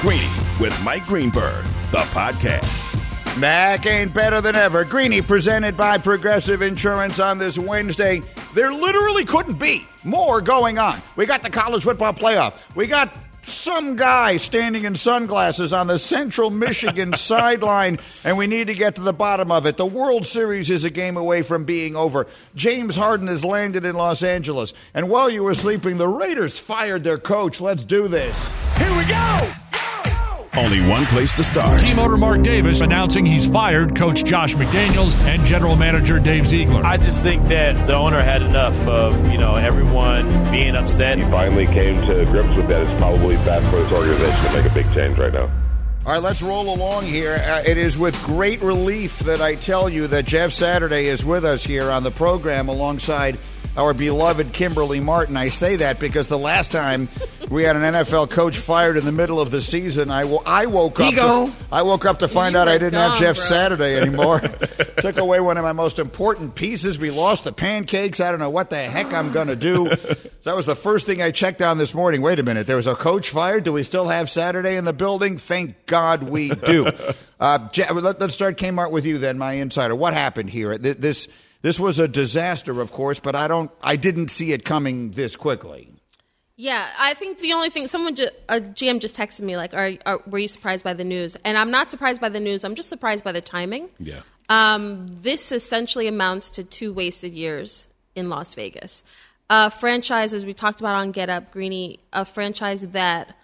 Greeny with Mike Greenberg, the podcast. Mac ain't better than ever. Greeny presented by Progressive Insurance on this Wednesday. There literally couldn't be more going on. We got the college football playoff. We got some guy standing in sunglasses on the Central Michigan sideline, and we need to get to the bottom of it. The World Series is a game away from being over. James Harden has landed in Los Angeles, and while you were sleeping, the Raiders fired their coach. Let's do this. Here we go! Only one place to start. Team owner Mark Davis announcing he's fired coach Josh McDaniels and general manager Dave Ziegler. I just think that the owner had enough of, you know, everyone being upset. He finally came to grips with that. It's probably best for this organization to make a big change right now. All right, let's roll along here. Uh, it is with great relief that I tell you that Jeff Saturday is with us here on the program alongside our beloved Kimberley Martin. I say that because the last time we had an NFL coach fired in the middle of the season, I, w- I woke up. To, I woke up to find You out I didn't gone, have Jeff bro. Saturday anymore. Took away one of my most important pieces. We lost the pancakes. I don't know what the heck I'm going to do. So that was the first thing I checked on this morning. Wait a minute. There was a coach fired. Do we still have Saturday in the building? Thank God we do. Uh, Je- let, us start Kmart with you then, my insider. What happened here? This this was a disaster, of course, but I don't. I didn't see it coming this quickly. Yeah, I think the only thing someone ju- a GM just texted me like, are, are were you surprised by the news?" And I'm not surprised by the news. I'm just surprised by the timing. Yeah. Um, this essentially amounts to two wasted years in Las Vegas. A franchise, as we talked about on Get Up, Greeny, a franchise that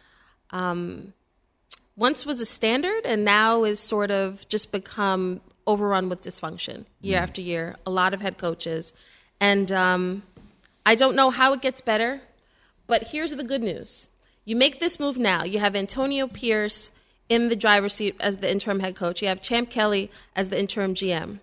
um, once was a standard and now is sort of just become overrun with dysfunction year after year. A lot of head coaches, and um, I don't know how it gets better. But here's the good news: you make this move now. You have Antonio Pierce in the driver's seat as the interim head coach. You have Champ Kelly as the interim GM.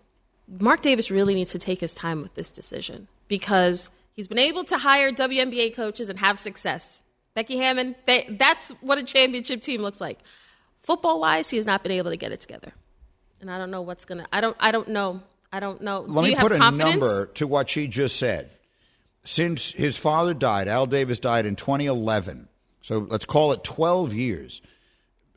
Mark Davis really needs to take his time with this decision because he's been able to hire WNBA coaches and have success. Becky Hammon, they, that's what a championship team looks like. Football wise, he has not been able to get it together, and I don't know what's gonna. I don't. I don't know. I don't know. Let Do me put have a confidence? number to what she just said. Since his father died, Al Davis died in 2011. So let's call it 12 years.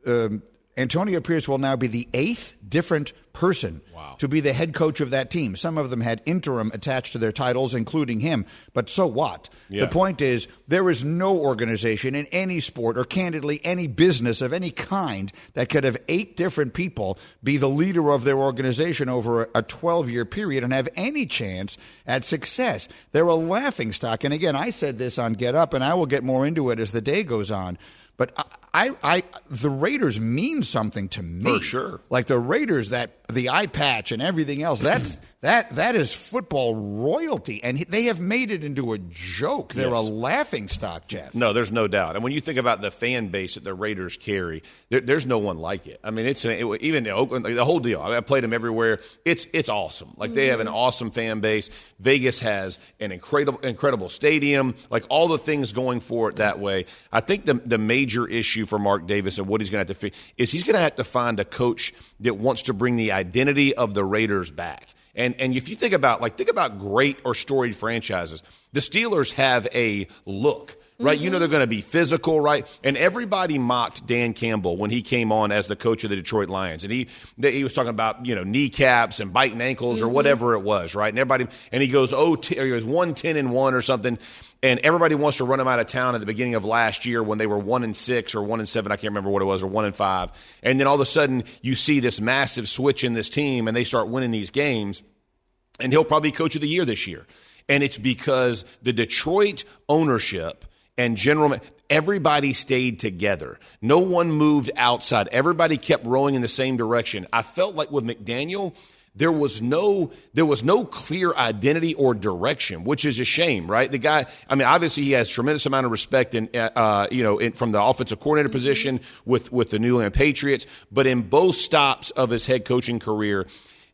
Um, Antonio Pierce will now be the eighth different person to be the head coach of that team. Some of them had interim attached to their titles, including him. But so what? Yeah. The point is, there is no organization in any sport or candidly any business of any kind that could have eight different people be the leader of their organization over a 12 year period and have any chance at success. They're a laughing stock. And again, I said this on Get Up, and I will get more into it as the day goes on. But I, I, I the Raiders mean something to me. For sure. Like the Raiders, that the eye patch and everything else. That's that that is football royalty, and they have made it into a joke. They're a laughing stock, Jeff. No, there's no doubt. And when you think about the fan base that the Raiders carry, there, there's no one like it. I mean, it's it, even Oakland, like, the whole deal. I, mean, I played them everywhere. It's it's awesome. Like they have an mm-hmm. awesome fan base. Vegas has an incredible incredible stadium. Like all the things going for it that way. I think the the major issue for Mark Davis and what he's going to have to is he's going to have to find a coach that wants to bring the identity of the Raiders back. And and if you think about like think about great or storied franchises, the Steelers have a look. Right, you know mm-hmm. they're going to be physical, right? And everybody mocked Dan Campbell when he came on as the coach of the Detroit Lions, and he he was talking about you know kneecaps and biting ankles or mm-hmm. whatever it was, right? And everybody, and he goes oh, t- or he goes one ten and one or something, and everybody wants to run him out of town at the beginning of last year when they were one and six or one and seven, I can't remember what it was, or one and five, and then all of a sudden you see this massive switch in this team, and they start winning these games. And he'll probably be coach of the year this year. And it's because the Detroit ownership and general everybody stayed together. No one moved outside. Everybody kept rowing in the same direction. I felt like with McDaniel, there was no there was no clear identity or direction, which is a shame, right? The guy, I mean, obviously he has tremendous amount of respect and uh, you know in, from the offensive coordinator position with with the New England Patriots, but in both stops of his head coaching career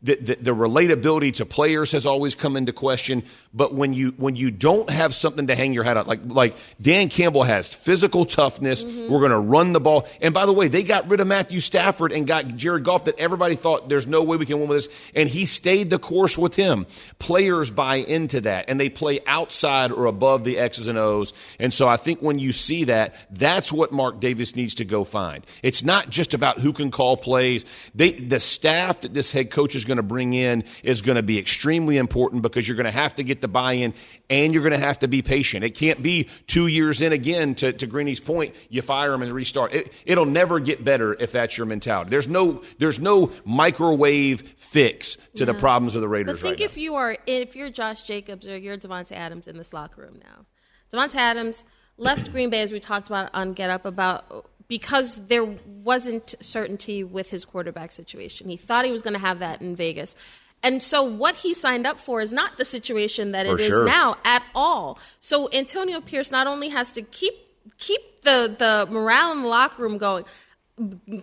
the, the, the, relatability to players has always come into question. But when you when you don't have something to hang your hat on, like like Dan Campbell has physical toughness, mm-hmm. we're going to run the ball. And by the way, they got rid of Matthew Stafford and got Jared Goff that everybody thought there's no way we can win with this, and he stayed the course with him. Players buy into that, and they play outside or above the X's and O's. And so I think when you see that, that's what Mark Davis needs to go find. It's not just about who can call plays. They the staff that this head coach is going to bring in is going to be extremely important because you're going to have to get the buy in and you're going to have to be patient. It can't be two years in again, to, to Greeny's point, you fire him and restart. It, it'll never get better if that's your mentality. There's no, there's no microwave fix to the problems of the Raiders. But think right if now. you are, if you're Josh Jacobs or you're Davante Adams in this locker room now, Davante Adams left Green Bay as we talked about on Get Up about because there wasn't certainty with his quarterback situation. He thought he was going to have that in Vegas. And so what he signed up for is not the situation that for it is sure. now at all. So Antonio Pierce not only has to keep keep the the morale in the locker room going,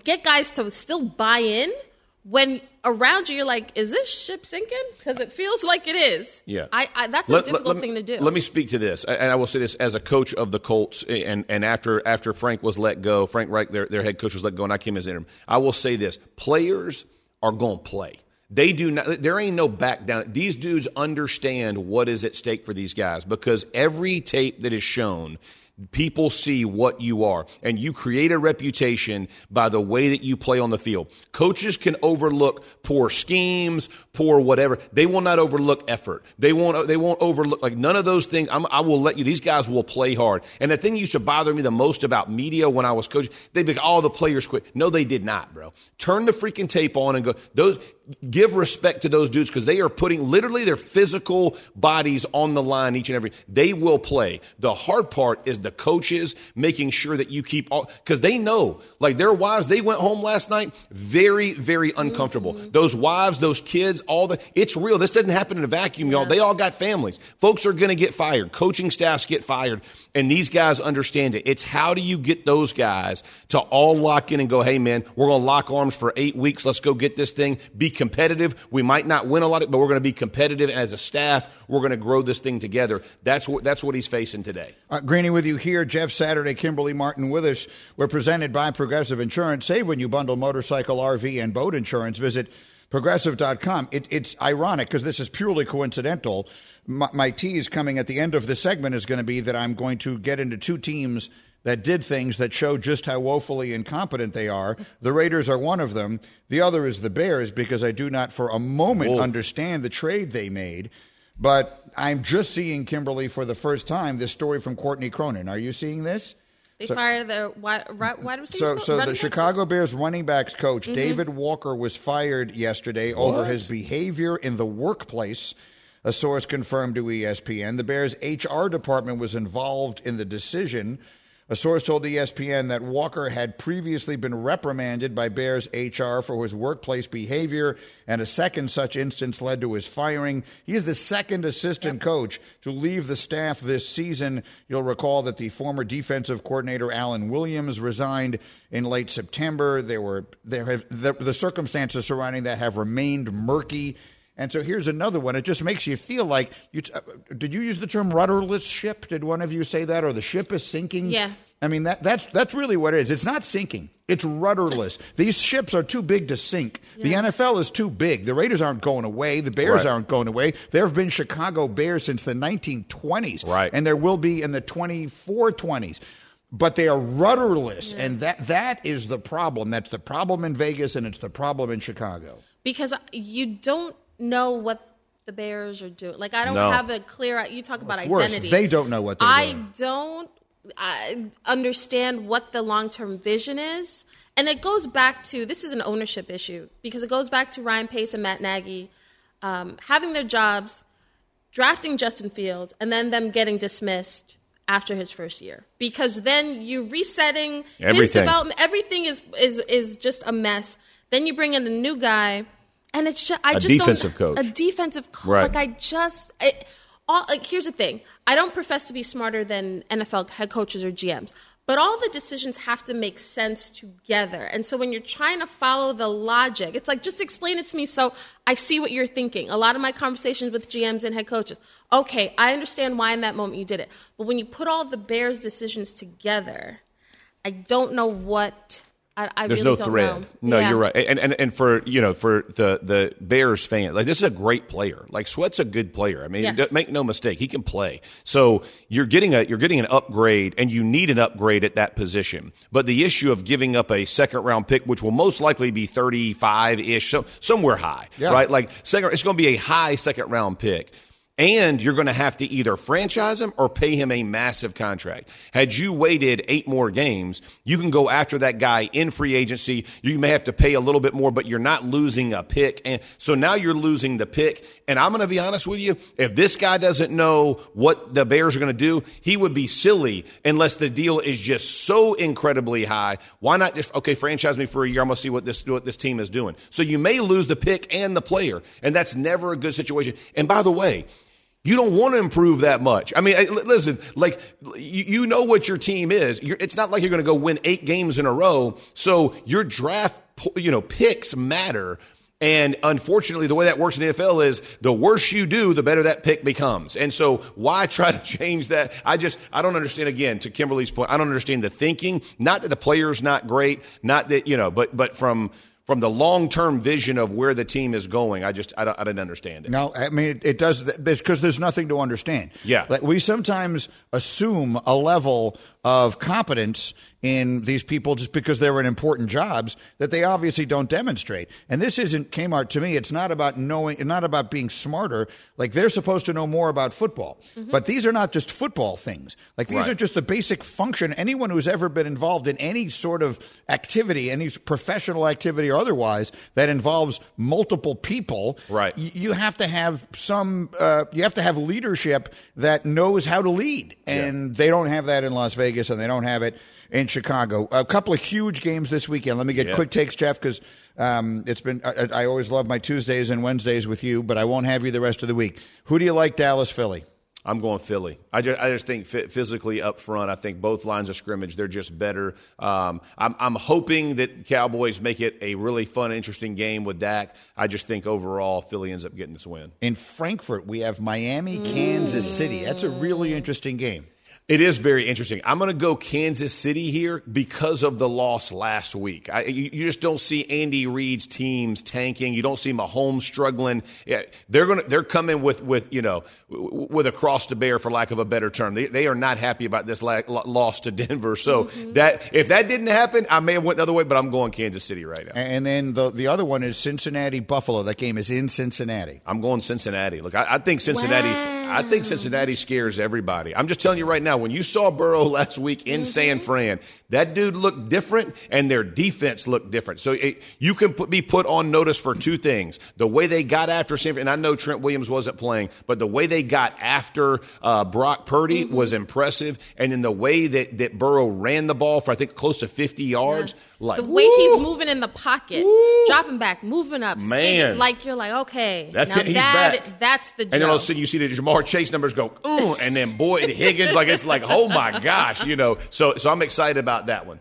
get guys to still buy in, when around you, you're like, is this ship sinking? Because it feels like it is. Yeah. I, I that's a difficult let, thing to do. Let me speak to this. And I will say this as a coach of the Colts, and, and after after Frank was let go, Frank Reich, their, their head coach, was let go, and I came as interim. I will say this players are going to play. They do not, there ain't no back down. These dudes understand what is at stake for these guys because every tape that is shown People see what you are, and you create a reputation by the way that you play on the field. Coaches can overlook poor schemes, poor whatever. They will not overlook effort. They won't. They won't overlook like none of those things. I'm, i will let you. These guys will play hard. And the thing used to bother me the most about media when I was coaching, they'd be "All oh, the players quit." No, they did not, bro. Turn the freaking tape on and go. Those give respect to those dudes because they are putting literally their physical bodies on the line each and every. They will play. The hard part is the coaches making sure that you keep all because they know like their wives. They went home last night very very uncomfortable. Mm-hmm. Those wives, those kids, all the it's real. This doesn't happen in a vacuum, y'all. They all got families. Folks are going to get fired. Coaching staffs get fired, and these guys understand it. It's how do you get those guys to all lock in and go, hey man, we're going to lock arms for eight weeks. Let's go get this thing. Be competitive. We might not win a lot, of, but we're going to be competitive. And as a staff, we're going to grow this thing together. That's what that's what he's facing today. Uh, Greeny with you here, Jeff Saturday, Kimberley Martin with us. We're presented by Progressive Insurance. Save when you bundle motorcycle, RV, and boat insurance. Visit progressive.com. It, it's ironic because this is purely coincidental. My, my tease coming at the end of the segment is going to be that I'm going to get into two teams that did things that show just how woefully incompetent they are. The Raiders are one of them. The other is the Bears because I do not for a moment Whoa. understand the trade they made. But I'm just seeing Kimberley for the first time this story from Courtney Cronin. Are you seeing this? They so, fired the wide, wide So, so the Chicago Bears running backs coach mm-hmm. David Walker was fired yesterday what? over his behavior in the workplace. A source confirmed to ESPN. The Bears' HR department was involved in the decision. A source told ESPN that Walker had previously been reprimanded by Bears HR for his workplace behavior, and a second such instance led to his firing. He is the second assistant coach to leave the staff this season. You'll recall that the former defensive coordinator Alan Williams resigned in late September. There were there have the, the circumstances surrounding that have remained murky. And so here's another one. It just makes you feel like you. Uh, did you use the term rudderless ship? Did one of you say that, or the ship is sinking? Yeah. I mean that that's that's really what it is. It's not sinking. It's rudderless. These ships are too big to sink. Yeah. The NFL is too big. The Raiders aren't going away. The Bears right. aren't going away. There have been Chicago Bears since the 1920s, right? And there will be in the 2420s but they are rudderless yeah. and that that is the problem that's the problem in Vegas and it's the problem in Chicago because you don't know what the Bears are doing. Like I don't no. have a clear. You talk about it's identity. Worse. They don't know what they're I doing. don't I understand what the long term vision is, and it goes back to this is an ownership issue because it goes back to Ryan Pace and Matt Nagy um, having their jobs, drafting Justin Fields, and then them getting dismissed after his first year because then you resetting everything. his development. Everything is is is just a mess. Then you bring in a new guy and it's just I A just defensive don't, coach. A defensive coach. Right. Like I just. It, all, like here's the thing. I don't profess to be smarter than NFL head coaches or GMs, but all the decisions have to make sense together. And so when you're trying to follow the logic, it's like just explain it to me so I see what you're thinking. A lot of my conversations with GMs and head coaches. Okay, I understand why in that moment you did it, but when you put all the Bears decisions together, I don't know what. I, I There's really no don't thread. know. No, Yeah. you're right. And, and and for you know for the the Bears fan, like this is a great player. Like Sweat's a good player. I mean, Yes. don't- make no mistake, he can play. So you're getting a you're getting an upgrade, and you need an upgrade at that position. But the issue of giving up a second round pick, which will most likely be 35 ish, so, somewhere high, Yeah. right? Like second, it's going to be a high second round pick. And you're going to have to either franchise him or pay him a massive contract. Had you waited eight more games, you can go after that guy in free agency. You may have to pay a little bit more, but you're not losing a pick. And so now you're losing the pick. And I'm going to be honest with you. If this guy doesn't know what the Bears are going to do, he would be silly unless the deal is just so incredibly high. Why not just, okay, franchise me for a year. I'm going to see what this, what this team is doing. So you may lose the pick and the player. And that's never a good situation. And by the way, you don't want to improve that much. I mean, I- listen, like you, you know what your team is. You're, it's not like you're going to go win eight games in a row. So your draft, you know, picks matter. And unfortunately, the way that works in the NFL is the worse you do, the better that pick becomes. And so, why try to change that? I just, I don't understand. Again, to Kimberley's point, I don't understand the thinking. Not that the player's not great, not that you know, but but from from the long term vision of where the team is going, I just, I, don't, I didn't understand it. No, I mean it, it does because there's nothing to understand. Yeah. like we sometimes assume a level of competence in these people just because they're in important jobs that they obviously don't demonstrate. And this isn't Kmart to me. It's not about knowing, not about being smarter. Like they're supposed to know more about football, but these are not just football things. Like these Right. are just the basic function. Anyone who's ever been involved in any sort of activity, any professional activity or otherwise that involves multiple people, Right. you have to have some uh, you have to have leadership that knows how to lead and they don't have that in las vegas and they don't have it in chicago a couple of huge games this weekend let me get Yeah. quick takes jeff because um, it's been I, I always love my tuesdays and wednesdays with you but i won't have you the rest of the week who do you like dallas philly I'm going Philly. I just, I just think phy- physically up front, I think both lines of scrimmage, they're just better. Um, I'm, I'm hoping that Cowboys make it a really fun, interesting game with Dak. I just think overall, Philly ends up getting this win. in frankfurt we have miami kansas city that's a really interesting game It is very interesting. I'm going to go Kansas City here because of the loss last week. I, you, you just don't see Andy Reid's teams tanking. You don't see Mahomes struggling. Yeah, they're going to they're coming with with you know with a cross to bear for lack of a better term. They, they are not happy about this la- loss to Denver. So mm-hmm. that if that didn't happen, I may have went the other way. But I'm going Kansas City right now. and then the the other one is cincinnati buffalo that game is in cincinnati I'm going Cincinnati. Look, I, I think Cincinnati. I think Cincinnati scares everybody. I'm just telling you right now. When you saw Burrow last week in San Fran, that dude looked different, and their defense looked different. So it, you can put, be put on notice for two things: the way they got after San Fran. And I know Trent Williams wasn't playing, but the way they got after uh, Brock Purdy was impressive, and then the way that that Burrow ran the ball for I think close to 50 yards. Like the way woo! he's moving in the pocket, dropping back, moving up, Man. skating, like you're like, okay, That's now it, he's that, back. that's the And then all of a sudden you see the Ja'Marr Chase numbers go, ooh, and then Boyd Higgins, like it's like, oh my gosh, you know. So so I'm excited about that one.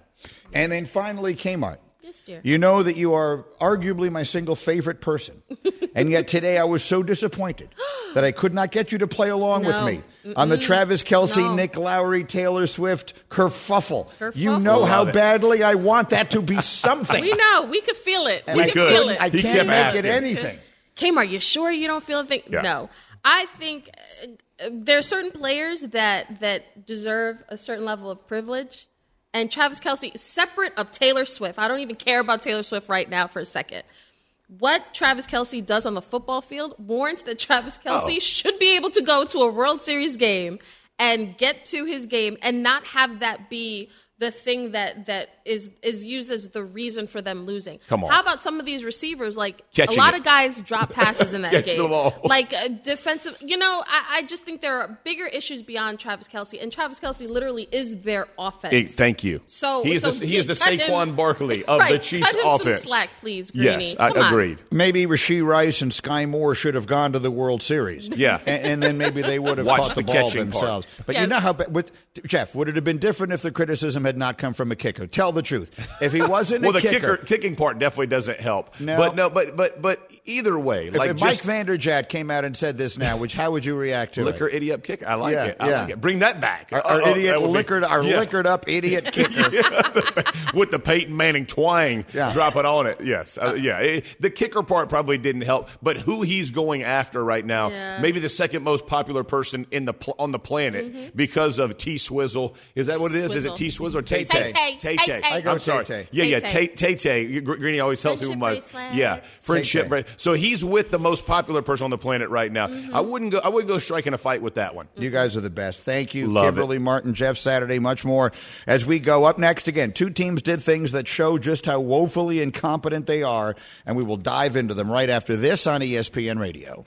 And then finally, Kmart. Yes, dear. You know that you are arguably my single favorite person. and yet today I was so disappointed that I could not get you to play along No. with me on the Travis Kelce, No. Nick Lowry, Taylor Swift kerfuffle. Kerfuffle. You know how it. badly I want that to be something. we know, we could feel it. And we I could could. feel it. I He can't kept make asking. it anything. Kim, are you sure you don't feel a thing? Yeah. No. I think uh, there are certain players that that deserve a certain level of privilege. And Travis Kelce, separate of Taylor Swift, I don't even care about Taylor Swift right now for a second. What Travis Kelce does on the football field warrants that Travis Kelce Oh. should be able to go to a World Series game and get to his game and not have that be the thing that that is is used as the reason for them losing. Come on. How about some of these receivers? Like Catching a lot it. of guys drop passes in that Catching game. them all. Like uh, defensive, you know, I, I just think there are bigger issues beyond Travis Kelce, and Travis Kelce literally is their offense. Hey, thank you. So he is so the, he is the cut him- Saquon Barkley of right, the Chiefs cut him offense. Some slack, please, Greeny. yes, I Come on. agreed. Maybe Rashee Rice and Skyy Moore should have gone to the World Series. Yeah. and, and then maybe they would have Watch caught the, the ball catching part. themselves. But you know how, ba- with, Jeff, would it have been different if the criticism had not come from a kicker? Tell the truth. If he wasn't Well, a the kicker, kicker, kicking part definitely doesn't help. No. but no, but but but either way, if, like if just Mike Vanderjagt came out and said this now, which how would you react to liquor it? idiot kick. I like Yeah, it. I yeah. like it. Bring that back. Our, our Oh, idiot that would be- our yeah. liquored up idiot kicker. with the Peyton Manning twang Yeah. dropping on it. Yes, uh, yeah. Eh, the kicker part probably didn't help, but who he's going after right now, Yeah. maybe the second most popular person in the pl- on the planet because of T Swizzle. Is that what it is? Is it T Swizzle or Tay. Tay? I go I'm sorry. Yeah, yeah. Tay Tay-Tay. Greeny always helps me with my yeah friendship. Tay-Tay. So he's with the most popular person on the planet right now. Mm-hmm. I wouldn't go. I wouldn't go striking a fight with that one. You guys are the best. Thank you, Love Kimberley it. Martin, Jeff Saturday, much more as we go up next. Again, two teams did things that show just how woefully incompetent they are, and we will dive into them right after this on ESPN Radio.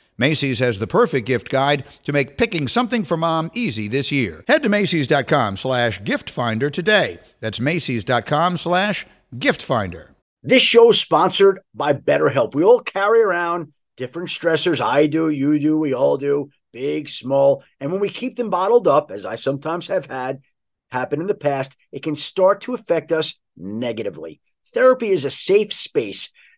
Macy's has the perfect gift guide to make picking something for mom easy this year. Head to Macy's.com slash gift finder today. That's Macy's.com slash gift finder. This show is sponsored by BetterHelp. We all carry around different stressors. I do, you do, we all do, big, small. And when we keep them bottled up, as I sometimes have had happen in the past, it can start to affect us negatively. Therapy is a safe space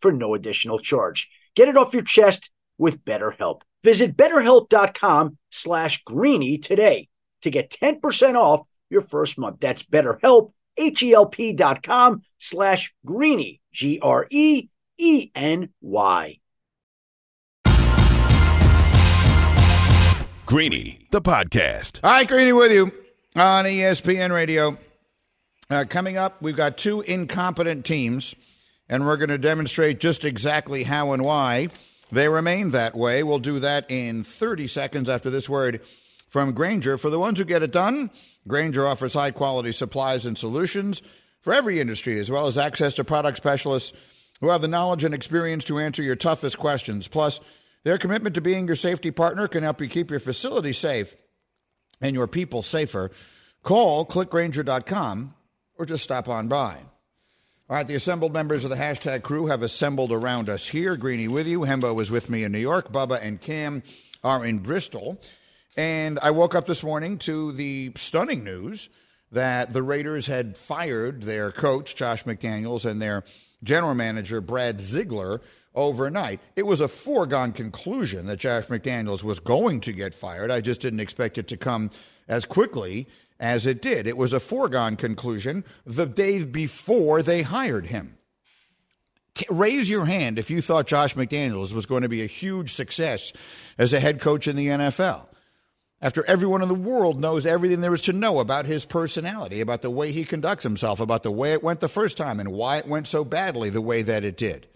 for no additional charge. Get it off your chest with BetterHelp. Visit betterhelp.com slash greeny today to get 10% off your first month. That's betterhelp, H-E-L-P dot com slash greeny, G-R-E-E-N-Y. G-R-E-E-N-Y. Greeny, the podcast. All right, Greeny with you on ESPN Radio. Uh, coming up, we've got two incompetent teams, and we're going to demonstrate just exactly how and why they remain that way. We'll do that in 30 seconds after this word from Grainger. For the ones who get it done, Grainger offers high quality supplies and solutions for every industry, as well as access to product specialists who have the knowledge and experience to answer your toughest questions. Plus, their commitment to being your safety partner can help you keep your facility safe and your people safer. Call clickgrainger.com or just stop on by. All right, the assembled members of the hashtag crew have assembled around us here. Greeny with you. Hembo was with me in New York. Bubba and Cam are in Bristol. And I woke up this morning to the stunning news that the Raiders had fired their coach, Josh McDaniels, and their general manager, Brad Ziegler, overnight. It was a foregone conclusion that Josh McDaniels was going to get fired. I just didn't expect it to come as quickly as it did. It was a foregone conclusion the day before they hired him. Raise your hand if you thought Josh McDaniels was going to be a huge success as a head coach in the NFL. after everyone in the world knows everything there is to know about his personality, about the way he conducts himself, about the way it went the first time, and why it went so badly the way that it did.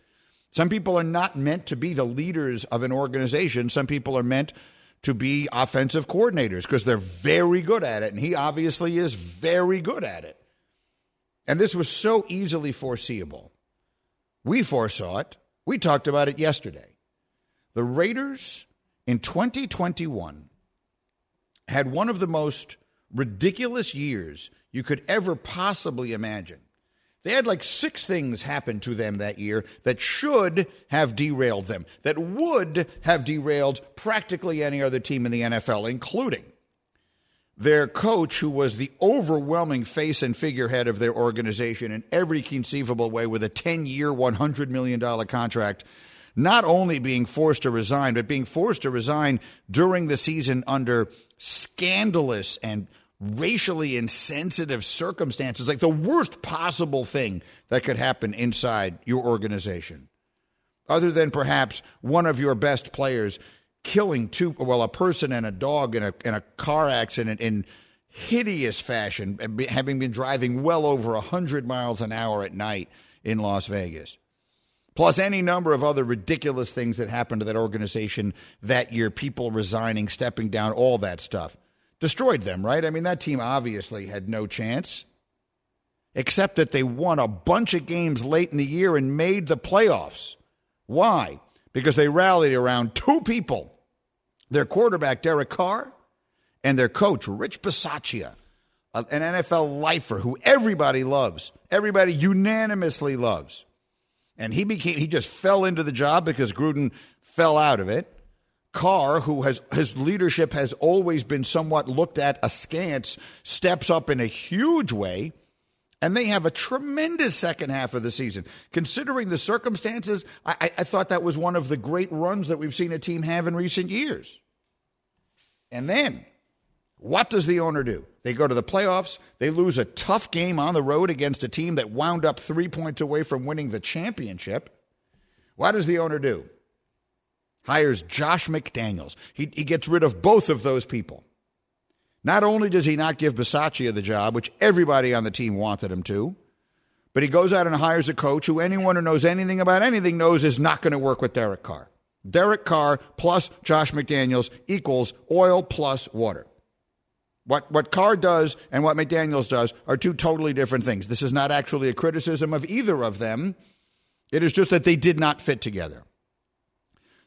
Some people are not meant to be the leaders of an organization. Some people are meant to be offensive coordinators because they're very good at it. And he obviously is very good at it. And this was so easily foreseeable. We foresaw it. We talked about it yesterday. The Raiders in 2021 had one of the most ridiculous years you could ever possibly imagine. They had like six things happen to them that year that should have derailed them, that would have derailed practically any other team in the NFL, including their coach, who was the overwhelming face and figurehead of their organization in every conceivable way with a 10 year, $100 million contract, not only being forced to resign, but being forced to resign during the season under scandalous and racially insensitive circumstances, like the worst possible thing that could happen inside your organization. Other than perhaps one of your best players killing two, well, a person and a dog in a, in a car accident in hideous fashion, having been driving well over 100 miles an hour at night in Las Vegas. Plus, any number of other ridiculous things that happened to that organization that year, people resigning, stepping down, all that stuff destroyed them, right? I mean, that team obviously had no chance, except that they won a bunch of games late in the year and made the playoffs. Why? Because they rallied around two people their quarterback, Derek Carr, and their coach, Rich Bisaccia, an NFL lifer who everybody loves, everybody unanimously loves. And he became he just fell into the job because Gruden fell out of it. Carr, who has his leadership has always been somewhat looked at askance, steps up in a huge way, and they have a tremendous second half of the season. Considering the circumstances, I, I thought that was one of the great runs that we've seen a team have in recent years. And then, what does the owner do? They go to the playoffs. They lose a tough game on the road against a team that wound up three points away from winning the championship. What does the owner do? Hires Josh McDaniels. He, he gets rid of both of those people. Not only does he not give Bisaccia the job, which everybody on the team wanted him to, but he goes out and hires a coach who anyone who knows anything about anything knows is not going to work with Derek Carr. Derek Carr plus Josh McDaniels equals oil plus water. What, what Carr does and what McDaniels does are two totally different things. This is not actually a criticism of either of them. It is just that they did not fit together.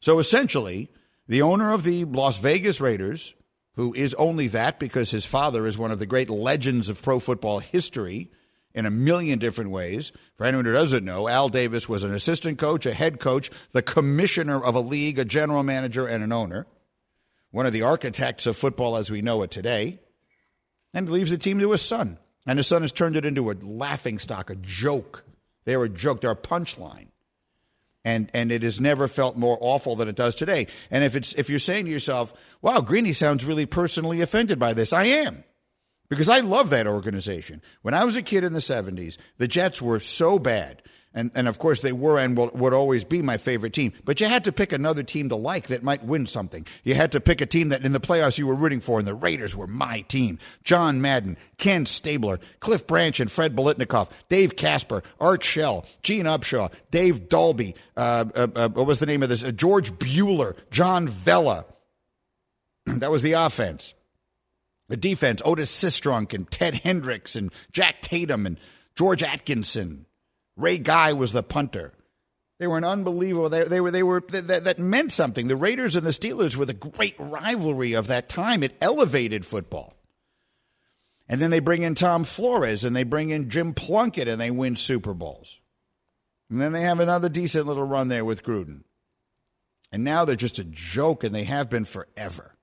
So essentially, the owner of the Las Vegas Raiders, who is only that because his father is one of the great legends of pro football history in a million different ways. For anyone who doesn't know, Al Davis was an assistant coach, a head coach, the commissioner of a league, a general manager, and an owner, one of the architects of football as we know it today, and leaves the team to his son. And his son has turned it into a laughing stock, a joke. They were a joke, they're a punchline and and it has never felt more awful than it does today. And if it's if you're saying to yourself, "Wow, Greeny sounds really personally offended by this," I am. Because I love that organization. When I was a kid in the 70s, the Jets were so bad and, and of course, they were and will, would always be my favorite team. But you had to pick another team to like that might win something. You had to pick a team that in the playoffs you were rooting for, and the Raiders were my team. John Madden, Ken Stabler, Cliff Branch and Fred Biletnikoff, Dave Casper, Art Shell, Gene Upshaw, Dave Dalby, uh, uh, uh, what was the name of this? Uh, George Buehler, John Vella. that was the offense. The defense, Otis Sistrunk and Ted Hendricks and Jack Tatum and George Atkinson. Ray Guy was the punter. They were an unbelievable. They, they were. They were. That, that meant something. The Raiders and the Steelers were the great rivalry of that time. It elevated football. And then they bring in Tom Flores and they bring in Jim Plunkett and they win Super Bowls. And then they have another decent little run there with Gruden. And now they're just a joke and they have been forever.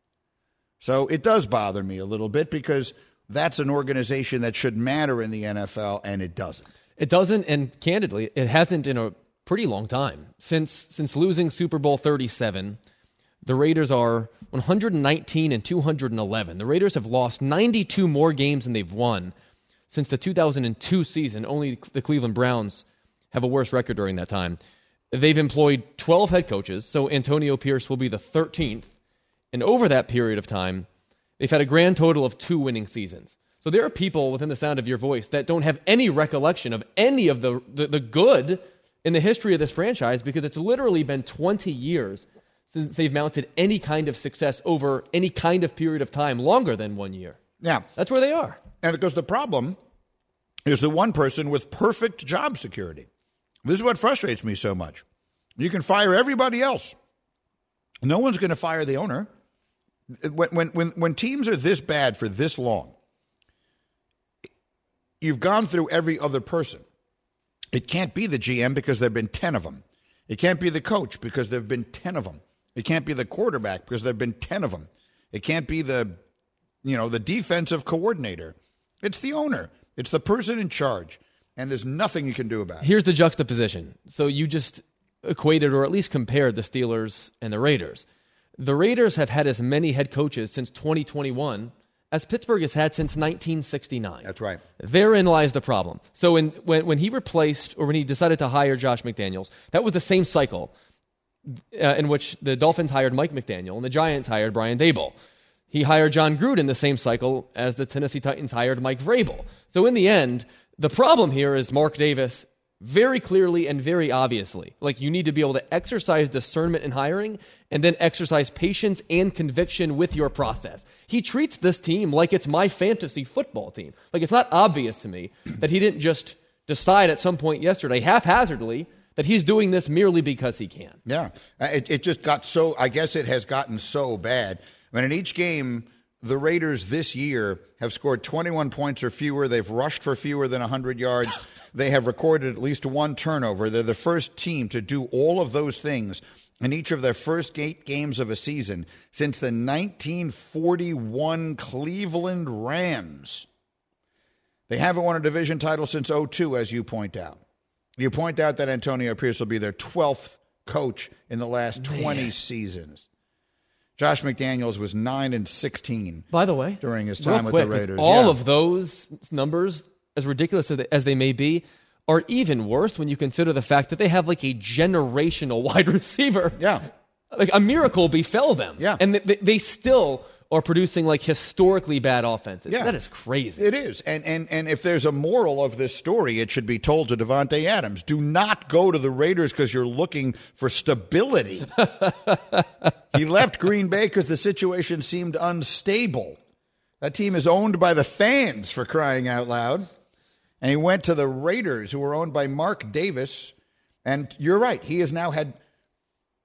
So it does bother me a little bit because that's an organization that should matter in the NFL and it doesn't. It doesn't, and candidly, it hasn't in a pretty long time. Since since losing Super Bowl 37, the Raiders are 119 and 211. The Raiders have lost 92 more games than they've won since the 2002 season. Only the Cleveland Browns have a worse record during that time. They've employed 12 head coaches, so Antonio Pierce will be the 13th. And over that period of time, They've had a grand total of two winning seasons. So there are people within the sound of your voice that don't have any recollection of any of the, the, the good in the history of this franchise because it's literally been 20 years since they've mounted any kind of success over any kind of period of time longer than one year. Yeah. That's where they are. And because the problem is the one person with perfect job security. This is what frustrates me so much. You can fire everybody else. No one's going to fire the owner. When, when, when, when teams are this bad for this long, you've gone through every other person. It can't be the GM because there have been 10 of them. It can't be the coach because there have been 10 of them. It can't be the quarterback because there have been 10 of them. It can't be the you know, the defensive coordinator. It's the owner. It's the person in charge. And there's nothing you can do about it. Here's the juxtaposition. So you just equated or at least compared the Steelers and the Raiders. The Raiders have had as many head coaches since 2021 as Pittsburgh has had since 1969. That's right. Therein lies the problem. So in, when, when he replaced or when he decided to hire Josh McDaniels, that was the same cycle uh, in which the Dolphins hired Mike McDaniel and the Giants hired Brian Daboll. He hired Jon Gruden in the same cycle as the Tennessee Titans hired Mike Vrabel. So in the end, the problem here is Mark Davis very clearly and very obviously. Like you need to be able to exercise discernment in hiring and then exercise patience and conviction with your process. He treats this team like it's my fantasy football team. Like it's not obvious to me that he didn't just decide at some point yesterday haphazardly that he's doing this merely because he can. Yeah. Uh, it, it just got so, I guess it has gotten so bad. I mean, in each game, the Raiders this year have scored 21 points or fewer. They've rushed for fewer than 100 yards. They have recorded at least one turnover. They're the first team to do all of those things in each of their first eight games of a season since the 1941 Cleveland Rams. They haven't won a division title since 02, as you point out. You point out that Antonio Pierce will be their 12th coach in the last 20 seasons. Josh McDaniels was 9 and 16. By the way, during his time quick, with the Raiders. All yeah. of those numbers, as ridiculous as they may be, are even worse when you consider the fact that they have like a generational wide receiver. Yeah. Like a miracle befell them. Yeah. And they, they still are producing like historically bad offenses. Yeah. That is crazy. It is. And, and, and if there's a moral of this story, it should be told to Davante Adams. Do not go to the Raiders because you're looking for stability. he left Green Bay because the situation seemed unstable. That team is owned by the fans, for crying out loud. And he went to the Raiders, who were owned by Mark Davis. And you're right. He has now had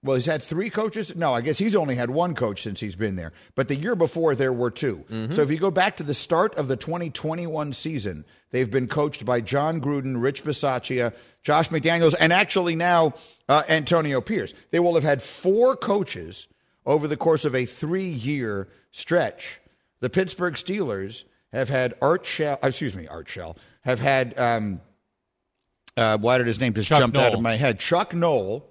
well, he's had three coaches. No, I guess he's only had one coach since he's been there. But the year before, there were 2 Mm-hmm. So if you go back to the start of the 2021 season, they've been coached by Jon Gruden, Rich Bisaccia, Josh McDaniels, and actually now uh, Antonio Pierce. They will have had four coaches over the course of a three year stretch. The Pittsburgh Steelers have had Art Shell, excuse me, Art Shell, have had, um, uh, why did his name just Chuck jump out of my head? Chuck Noll.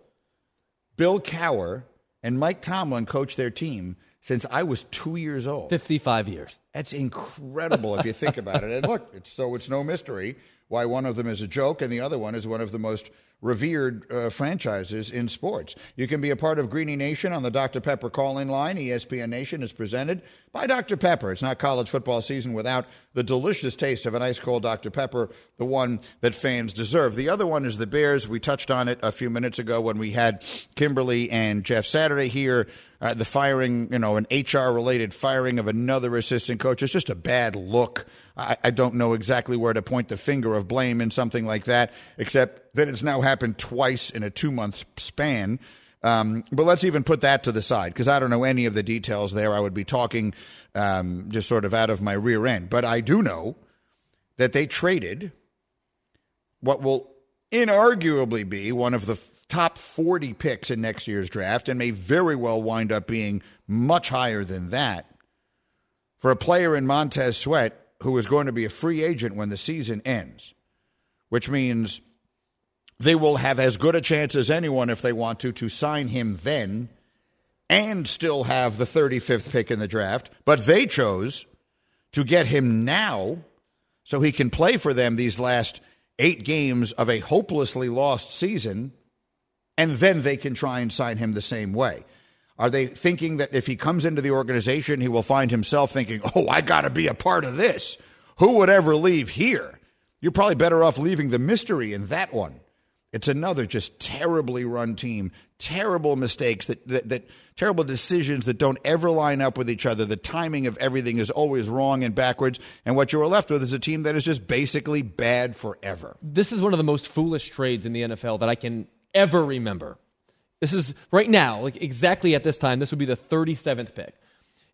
Bill Cowher and Mike Tomlin coached their team since I was two years old. 55 years. That's incredible if you think about it. And look, it's, so it's no mystery why one of them is a joke and the other one is one of the most revered uh, franchises in sports. You can be a part of Greeny Nation on the Dr. Pepper call in line. ESPN Nation is presented by Dr. Pepper. It's not college football season without the delicious taste of an ice cold Dr. Pepper, the one that fans deserve. The other one is the Bears. We touched on it a few minutes ago when we had Kimberley and Jeff Saturday here. Uh, the firing, you know, an HR related firing of another assistant coach is just a bad look. I, I don't know exactly where to point the finger of blame in something like that, except that it's now happened twice in a two month span. Um, but let's even put that to the side because I don't know any of the details there. I would be talking um, just sort of out of my rear end. But I do know that they traded what will inarguably be one of the top 40 picks in next year's draft and may very well wind up being much higher than that for a player in Montez Sweat who is going to be a free agent when the season ends, which means they will have as good a chance as anyone if they want to to sign him then and still have the 35th pick in the draft. But they chose to get him now so he can play for them these last eight games of a hopelessly lost season, and then they can try and sign him the same way. Are they thinking that if he comes into the organization, he will find himself thinking, oh, I got to be a part of this? Who would ever leave here? You're probably better off leaving the mystery in that one. It's another just terribly run team, terrible mistakes that, that, that, terrible decisions that don't ever line up with each other. The timing of everything is always wrong and backwards, and what you are left with is a team that is just basically bad forever. This is one of the most foolish trades in the NFL that I can ever remember. This is right now, like exactly at this time, this would be the 37th pick.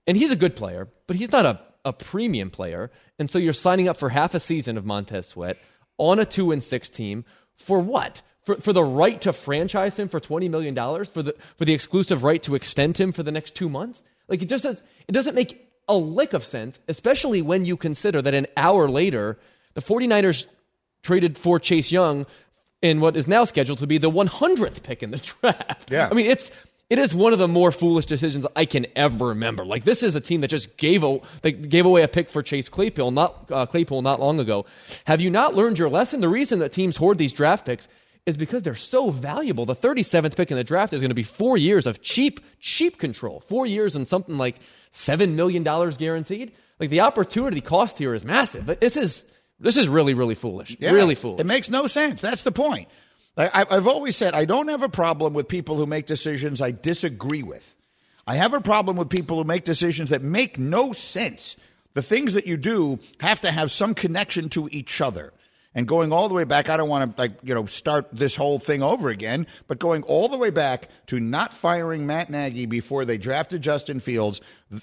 And he's a good player, but he's not a, a premium player. And so you're signing up for half a season of Montez Sweat on a two and six team for what? For, for the right to franchise him for $20 million? For the, for the exclusive right to extend him for the next two months? Like it just does, it doesn't make a lick of sense, especially when you consider that an hour later, the 49ers traded for Chase Young in what is now scheduled to be the 100th pick in the draft. Yeah. I mean, it's it is one of the more foolish decisions I can ever remember. Like this is a team that just gave a, they gave away a pick for Chase Claypool not uh, Claypool not long ago. Have you not learned your lesson? The reason that teams hoard these draft picks is because they're so valuable. The 37th pick in the draft is going to be 4 years of cheap cheap control. 4 years and something like 7 million dollars guaranteed. Like the opportunity cost here is massive. This is this is really, really foolish. Yeah, really foolish. It makes no sense. That's the point. I, I've always said I don't have a problem with people who make decisions I disagree with. I have a problem with people who make decisions that make no sense. The things that you do have to have some connection to each other. And going all the way back, I don't want to like you know start this whole thing over again, but going all the way back to not firing Matt Nagy before they drafted Justin Fields,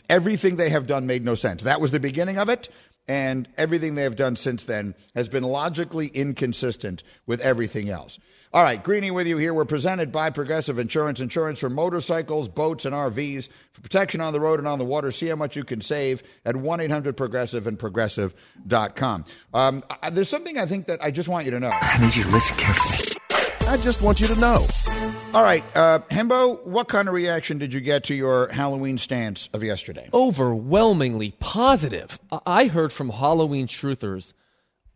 everything they have done made no sense. That was the beginning of it and everything they have done since then has been logically inconsistent with everything else. All right, Greeny with you here. We're presented by Progressive Insurance. Insurance for motorcycles, boats, and RVs. For protection on the road and on the water, see how much you can save at 1 800 Progressive and Progressive.com. Um, I, there's something I think that I just want you to know. I need you to listen carefully. I just want you to know. All right, uh, Hembo, what kind of reaction did you get to your Halloween stance of yesterday? Overwhelmingly positive. I- heard from Halloween truthers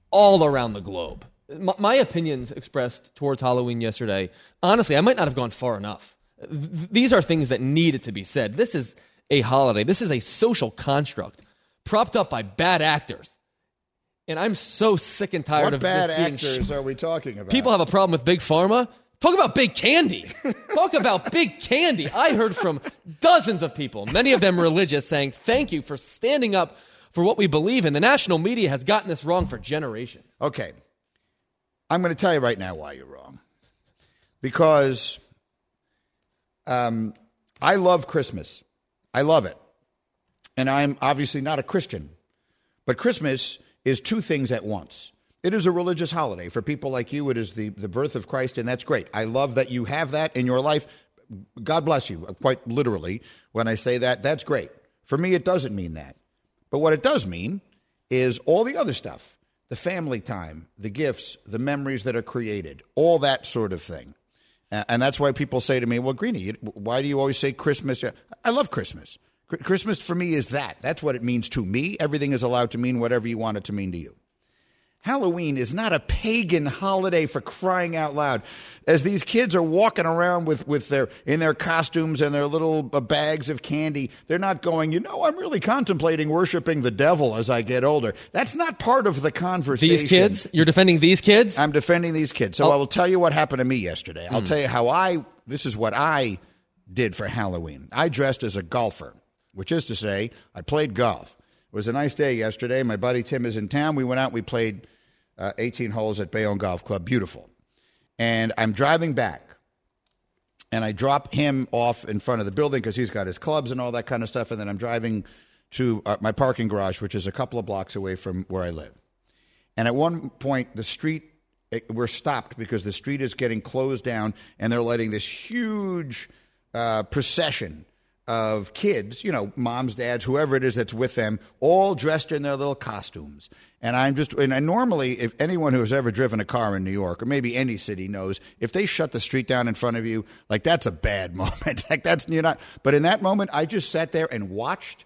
all around the globe. My, my opinions expressed towards Halloween yesterday, honestly, I might not have gone far enough. Th- these are things that needed to be said. This is a holiday, this is a social construct propped up by bad actors. And I'm so sick and tired What of bad actors are we talking about? People have a problem with big pharma. Talk about big candy. Talk about big candy. I heard from dozens of people, many of them religious, saying, Thank you for standing up for what we believe in. The national media has gotten this wrong for generations. Okay. I'm going to tell you right now why you're wrong. Because um, I love Christmas. I love it. And I'm obviously not a Christian. But Christmas is two things at once. It is a religious holiday. For people like you, it is the, the birth of Christ, and that's great. I love that you have that in your life. God bless you, quite literally, when I say that. That's great. For me, it doesn't mean that. But what it does mean is all the other stuff the family time, the gifts, the memories that are created, all that sort of thing. And that's why people say to me, Well, Greeny, why do you always say Christmas? I love Christmas. Christmas for me is that. That's what it means to me. Everything is allowed to mean whatever you want it to mean to you. Halloween is not a pagan holiday for crying out loud. As these kids are walking around with, with their in their costumes and their little uh, bags of candy, they're not going, you know, I'm really contemplating worshiping the devil as I get older. That's not part of the conversation. These kids? You're defending these kids? I'm defending these kids. So Oh. I will tell you what happened to me yesterday. I'll Hmm. tell you how I this is what I did for Halloween. I dressed as a golfer, which is to say, I played golf. It was a nice day yesterday. My buddy Tim is in town. We went out, we played uh, 18 holes at Bayonne Golf Club. Beautiful. And I'm driving back. And I drop him off in front of the building because he's got his clubs and all that kind of stuff. And then I'm driving to uh, my parking garage, which is a couple of blocks away from where I live. And at one point, the street, it, we're stopped because the street is getting closed down and they're letting this huge uh, procession of kids, you know, moms, dads, whoever it is that's with them, all dressed in their little costumes. And I'm just, and I normally, if anyone who has ever driven a car in New York or maybe any city knows, if they shut the street down in front of you, like that's a bad moment. like that's, you're not, but in that moment, I just sat there and watched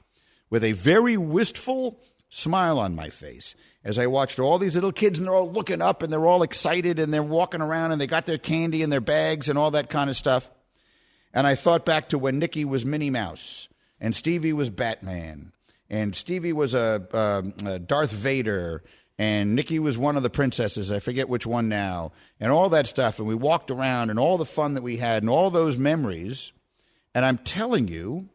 with a very wistful smile on my face as I watched all these little kids and they're all looking up and they're all excited and they're walking around and they got their candy in their bags and all that kind of stuff. And I thought back to when Nikki was Minnie Mouse and Stevie was Batman and Stevie was a, a, a Darth Vader and Nikki was one of the princesses. I forget which one now, and all that stuff. And we walked around and all the fun that we had and all those memories. And I'm telling you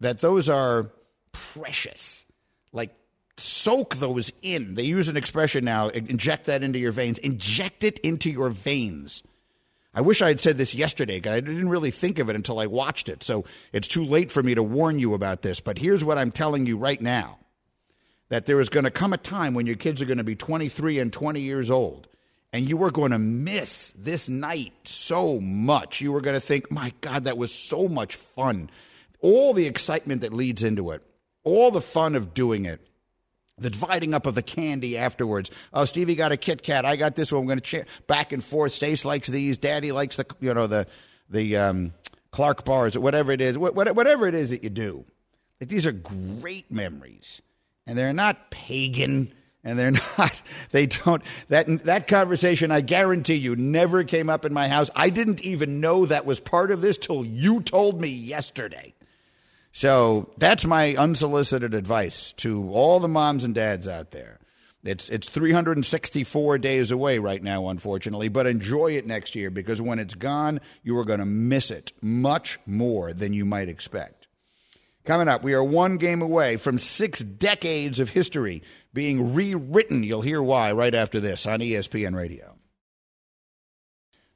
that those are precious. Like, soak those in. They use an expression now inject that into your veins, inject it into your veins. I wish I had said this yesterday. Because I didn't really think of it until I watched it. So it's too late for me to warn you about this. But here's what I'm telling you right now that there is going to come a time when your kids are going to be 23 and 20 years old and you are going to miss this night so much. You are going to think, my God, that was so much fun. All the excitement that leads into it, all the fun of doing it, the dividing up of the candy afterwards. Oh, Stevie got a Kit Kat. I got this one. I'm going to ch- back and forth. Stace likes these. Daddy likes the, you know, the, the um, Clark bars or whatever it is. Whatever it is that you do. These are great memories and they're not pagan and they're not they don't that that conversation i guarantee you never came up in my house i didn't even know that was part of this till you told me yesterday so that's my unsolicited advice to all the moms and dads out there it's it's 364 days away right now unfortunately but enjoy it next year because when it's gone you are going to miss it much more than you might expect Coming up, we are one game away from six decades of history being rewritten. You'll hear why right after this on ESPN Radio.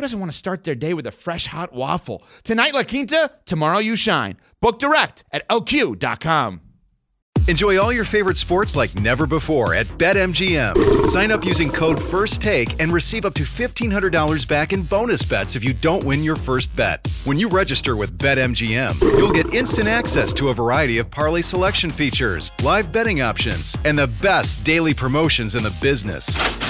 who doesn't want to start their day with a fresh hot waffle? Tonight, La Quinta, tomorrow, you shine. Book direct at lq.com. Enjoy all your favorite sports like never before at BetMGM. Sign up using code FIRSTTAKE and receive up to $1,500 back in bonus bets if you don't win your first bet. When you register with BetMGM, you'll get instant access to a variety of parlay selection features, live betting options, and the best daily promotions in the business.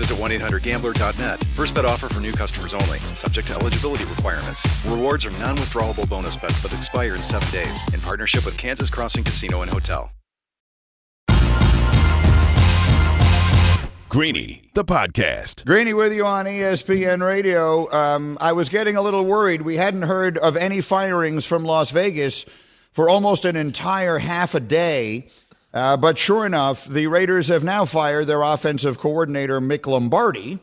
visit 1-800-GAMBLER.net. First bet offer for new customers only. Subject to eligibility requirements. Rewards are non-withdrawable bonus bets that expire in seven days. In partnership with Kansas Crossing Casino and Hotel. Greeny, the podcast. Greeny with you on ESPN Radio. Um, I was getting a little worried. We hadn't heard of any firings from Las Vegas for almost an entire half a day. Uh, but sure enough, the Raiders have now fired their offensive coordinator, Mick Lombardi.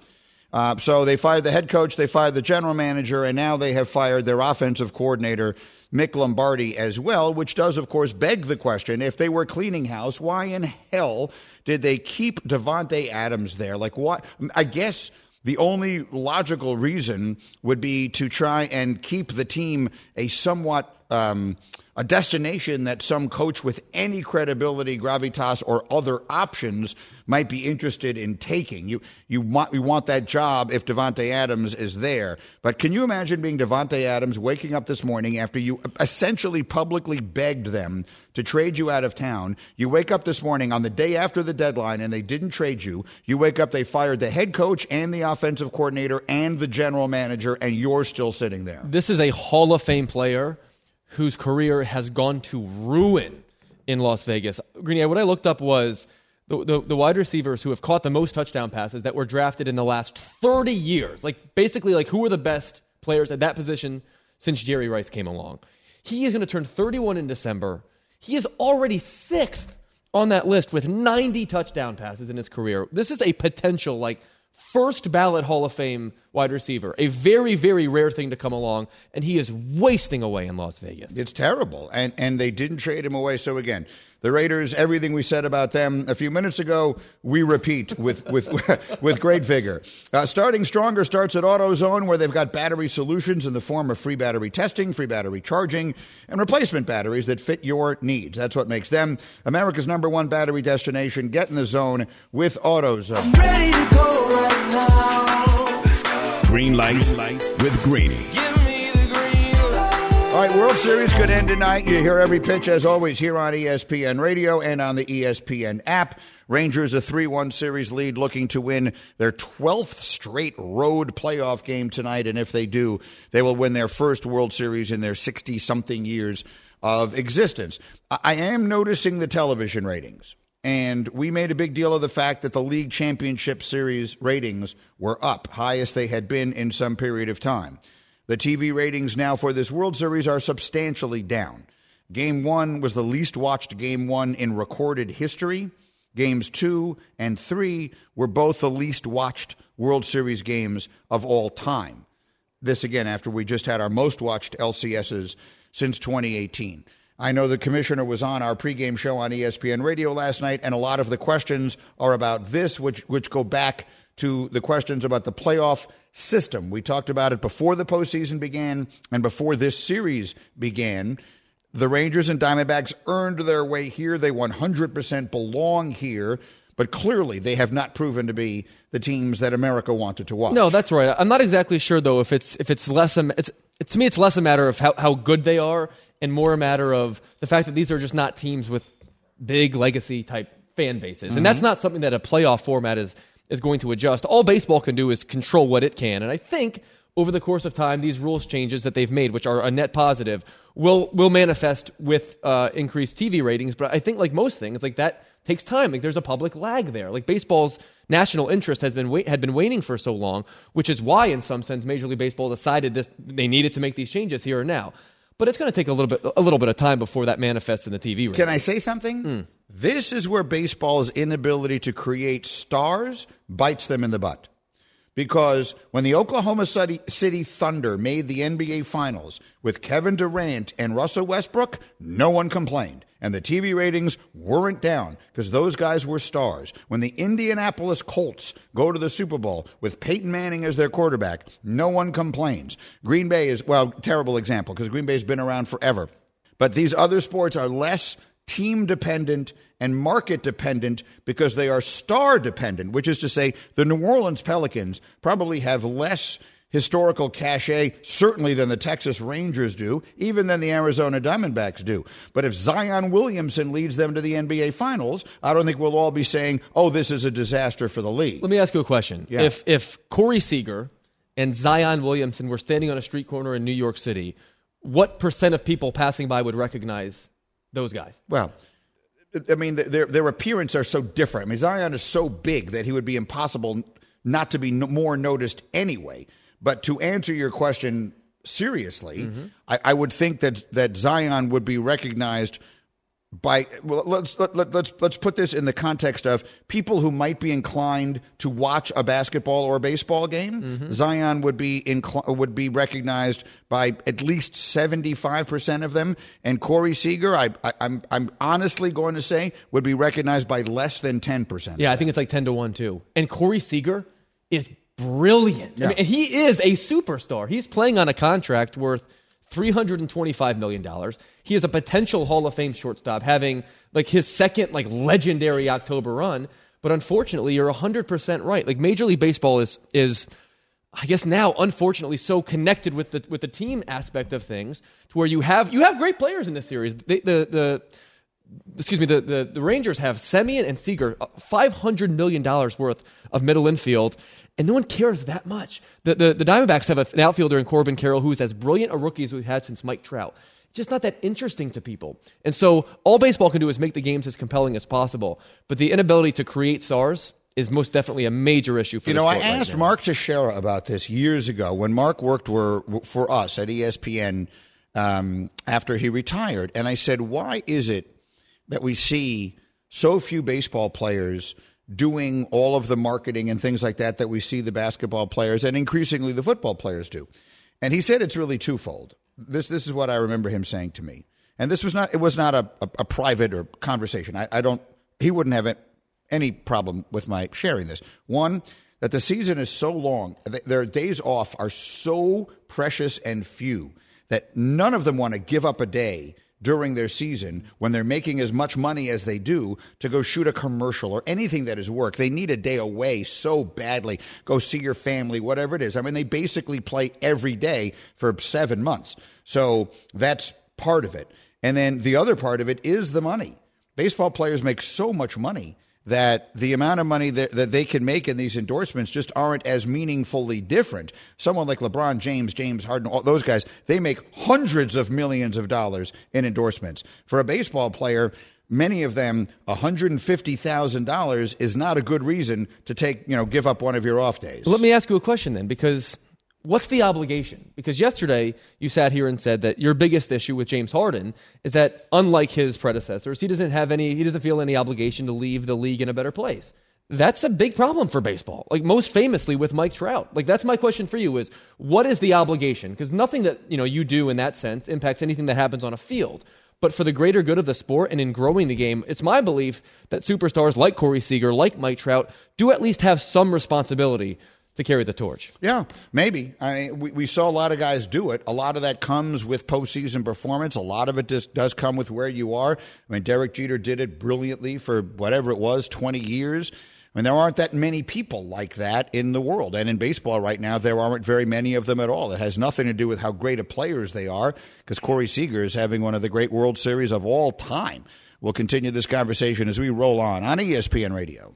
Uh, so they fired the head coach, they fired the general manager, and now they have fired their offensive coordinator, Mick Lombardi, as well, which does, of course, beg the question if they were cleaning house, why in hell did they keep Davante Adams there? Like, what? I guess the only logical reason would be to try and keep the team a somewhat um, a destination that some coach with any credibility, gravitas, or other options might be interested in taking. You you want you want that job if Davante Adams is there. But can you imagine being Davante Adams waking up this morning after you essentially publicly begged them to trade you out of town? You wake up this morning on the day after the deadline and they didn't trade you. You wake up, they fired the head coach and the offensive coordinator and the general manager, and you're still sitting there. This is a Hall of Fame player whose career has gone to ruin in Las Vegas. Greeny, what I looked up was the, the, the, wide receivers who have caught the most touchdown passes that were drafted in the last 30 years. Like, basically, like who are the best players at that position since Jerry Rice came along? He is going to turn 31 in December. He is already sixth on that list with 90 touchdown passes in his career. This is a potential, like, first ballot Hall of Fame wide receiver, a very, very rare thing to come along, and he is wasting away in Las Vegas. It's terrible, and and they didn't trade him away. So again, the Raiders, everything we said about them a few minutes ago, we repeat with with with great vigor. Uh, starting stronger starts at AutoZone, where they've got battery solutions in the form of free battery testing, free battery charging, and replacement batteries that fit your needs. That's what makes them America's number one battery destination. Get in the zone with AutoZone. Green light light with Greeny. All right, World Series could end tonight. You hear every pitch, as always, here on ESPN Radio and on the ESPN app. Rangers a 3 1 series lead, looking to win their 12th straight road playoff game tonight. And if they do, they will win their first World Series in their 60 something years of existence. I am noticing the television ratings. And we made a big deal of the fact that the league championship series ratings were up, highest they had been in some period of time. The TV ratings now for this World Series are substantially down. Game one was the least watched game one in recorded history. Games two and three were both the least watched World Series games of all time. This again after we just had our most watched LCSs since 2018. I know the commissioner was on our pregame show on ESPN Radio last night, and a lot of the questions are about this, which which go back to the questions about the playoff system. We talked about it before the postseason began and before this series began. The Rangers and Diamondbacks earned their way here. They 100% belong here, but clearly they have not proven to be the teams that America wanted to watch. No, that's right. I'm not exactly sure though if it's if it's less a, it's, it's to me it's less a matter of how, how good they are and more a matter of the fact that these are just not teams with big legacy type fan bases. And mm-hmm. that's not something that a playoff format is is going to adjust. All baseball can do is control what it can. And I think over the course of time, these rules changes that they've made, which are a net positive, will will manifest with uh, increased TV ratings. But I think, like most things, like that takes time. Like there's a public lag there. Like baseball's national interest has been wait, had been waning for so long, which is why, in some sense, Major League Baseball decided this they needed to make these changes here and now. But it's going to take a little bit a little bit of time before that manifests in the TV. Ratings. Can I say something? This is where baseball's inability to create stars bites them in the butt. Because when the Oklahoma City, Thunder made the NBA Finals with Kevin Durant and Russell Westbrook, no one complained. And the TV ratings weren't down because those guys were stars. When the Indianapolis Colts go to the Super Bowl with Peyton Manning as their quarterback, no one complains. Green Bay is, well, terrible example because Green Bay's been around forever. But these other sports are less team dependent and market dependent because they are star dependent, which is to say, the New Orleans Pelicans probably have less historical cachet, certainly than the Texas Rangers do, even than the Arizona Diamondbacks do. But if Zion Williamson leads them to the NBA Finals, I don't think we'll all be saying, oh, this is a disaster for the league. Let me ask you a question. Yeah. If if Corey Seager and Zion Williamson were standing on a street corner in New York City, what percent of people passing by would recognize those guys? Well, I mean, their their appearance are so different. I mean, Zion is so big that he would be impossible not to be no, more noticed anyway. But to answer your question seriously, mm-hmm. I, I would think that that Zion would be recognized by well let's let, let, let's let's put this in the context of people who might be inclined to watch a basketball or baseball game mm-hmm. Zion would be incl- would be recognized by at least 75% of them and Corey Seager I, I I'm I'm honestly going to say would be recognized by less than 10% Yeah, I think it's like 10 to 1 too. And Corey Seager is brilliant. I Yeah. mean, and he is a superstar. He's playing on a contract worth $325 million. He is a potential Hall of Fame shortstop, having like his second like legendary October run. But unfortunately, you're 100% right. Like Major League Baseball is is I guess now unfortunately so connected with the with the team aspect of things to where you have you have great players in this series. They, the the excuse me, the, the, the Rangers have Semien and Seager, $500 million worth of middle infield, and no one cares that much. The, the, the Diamondbacks have an outfielder in Corbin Carroll who is as brilliant a rookie as we've had since Mike Trout. It's just not that interesting to people. And so all baseball can do is make the games as compelling as possible. But the inability to create stars is most definitely a major issue for you know. I right asked now. Mark Teixeira about this years ago when Mark worked were, for us at ESPN um, after he retired, and I said, "Why is it that we see so few baseball players doing all of the marketing and things like that that we see the basketball players and increasingly the football players do?" And he said it's really twofold. This this is what I remember him saying to me, and this was not it was not a, a, a private or conversation. I, I don't. He wouldn't have any problem with my sharing this. One, that the season is so long, th- their days off are so precious and few that none of them want to give up a day during their season when they're making as much money as they do to go shoot a commercial or anything that is work. They need a day away so badly. Go see your family, whatever it is. I mean, they basically play every day for seven months. So that's part of it. And then the other part of it is the money. Baseball players make so much money that the amount of money that, that they can make in these endorsements just aren't as meaningfully different. Someone like LeBron James, James Harden, all those guys, they make hundreds of millions of dollars in endorsements. For a baseball player, many of them $150,000 is not a good reason to take, you know, give up one of your off days. Let me ask you a question then, because what's the obligation? Because yesterday you sat here and said that your biggest issue with James Harden is that unlike his predecessors, he doesn't have any he doesn't feel any obligation to leave the league in a better place. That's a big problem for baseball. Like most famously with Mike Trout. Like that's my question for you is what is the obligation? Because nothing that, you know, you do in that sense impacts anything that happens on a field. But for the greater good of the sport and in growing the game, it's my belief that superstars like Corey Seager, like Mike Trout, do at least have some responsibility to carry the torch. Yeah, maybe. I mean, we, we saw a lot of guys do it. A lot of that comes with postseason performance. A lot of it just does come with where you are. I mean, Derek Jeter did it brilliantly for whatever it was, twenty years. I mean, there aren't that many people like that in the world. And in baseball right now, there aren't very many of them at all. It has nothing to do with how great of players they are, because Corey Seager is having one of the great World Series of all time. We'll continue this conversation as we roll on on ESPN Radio.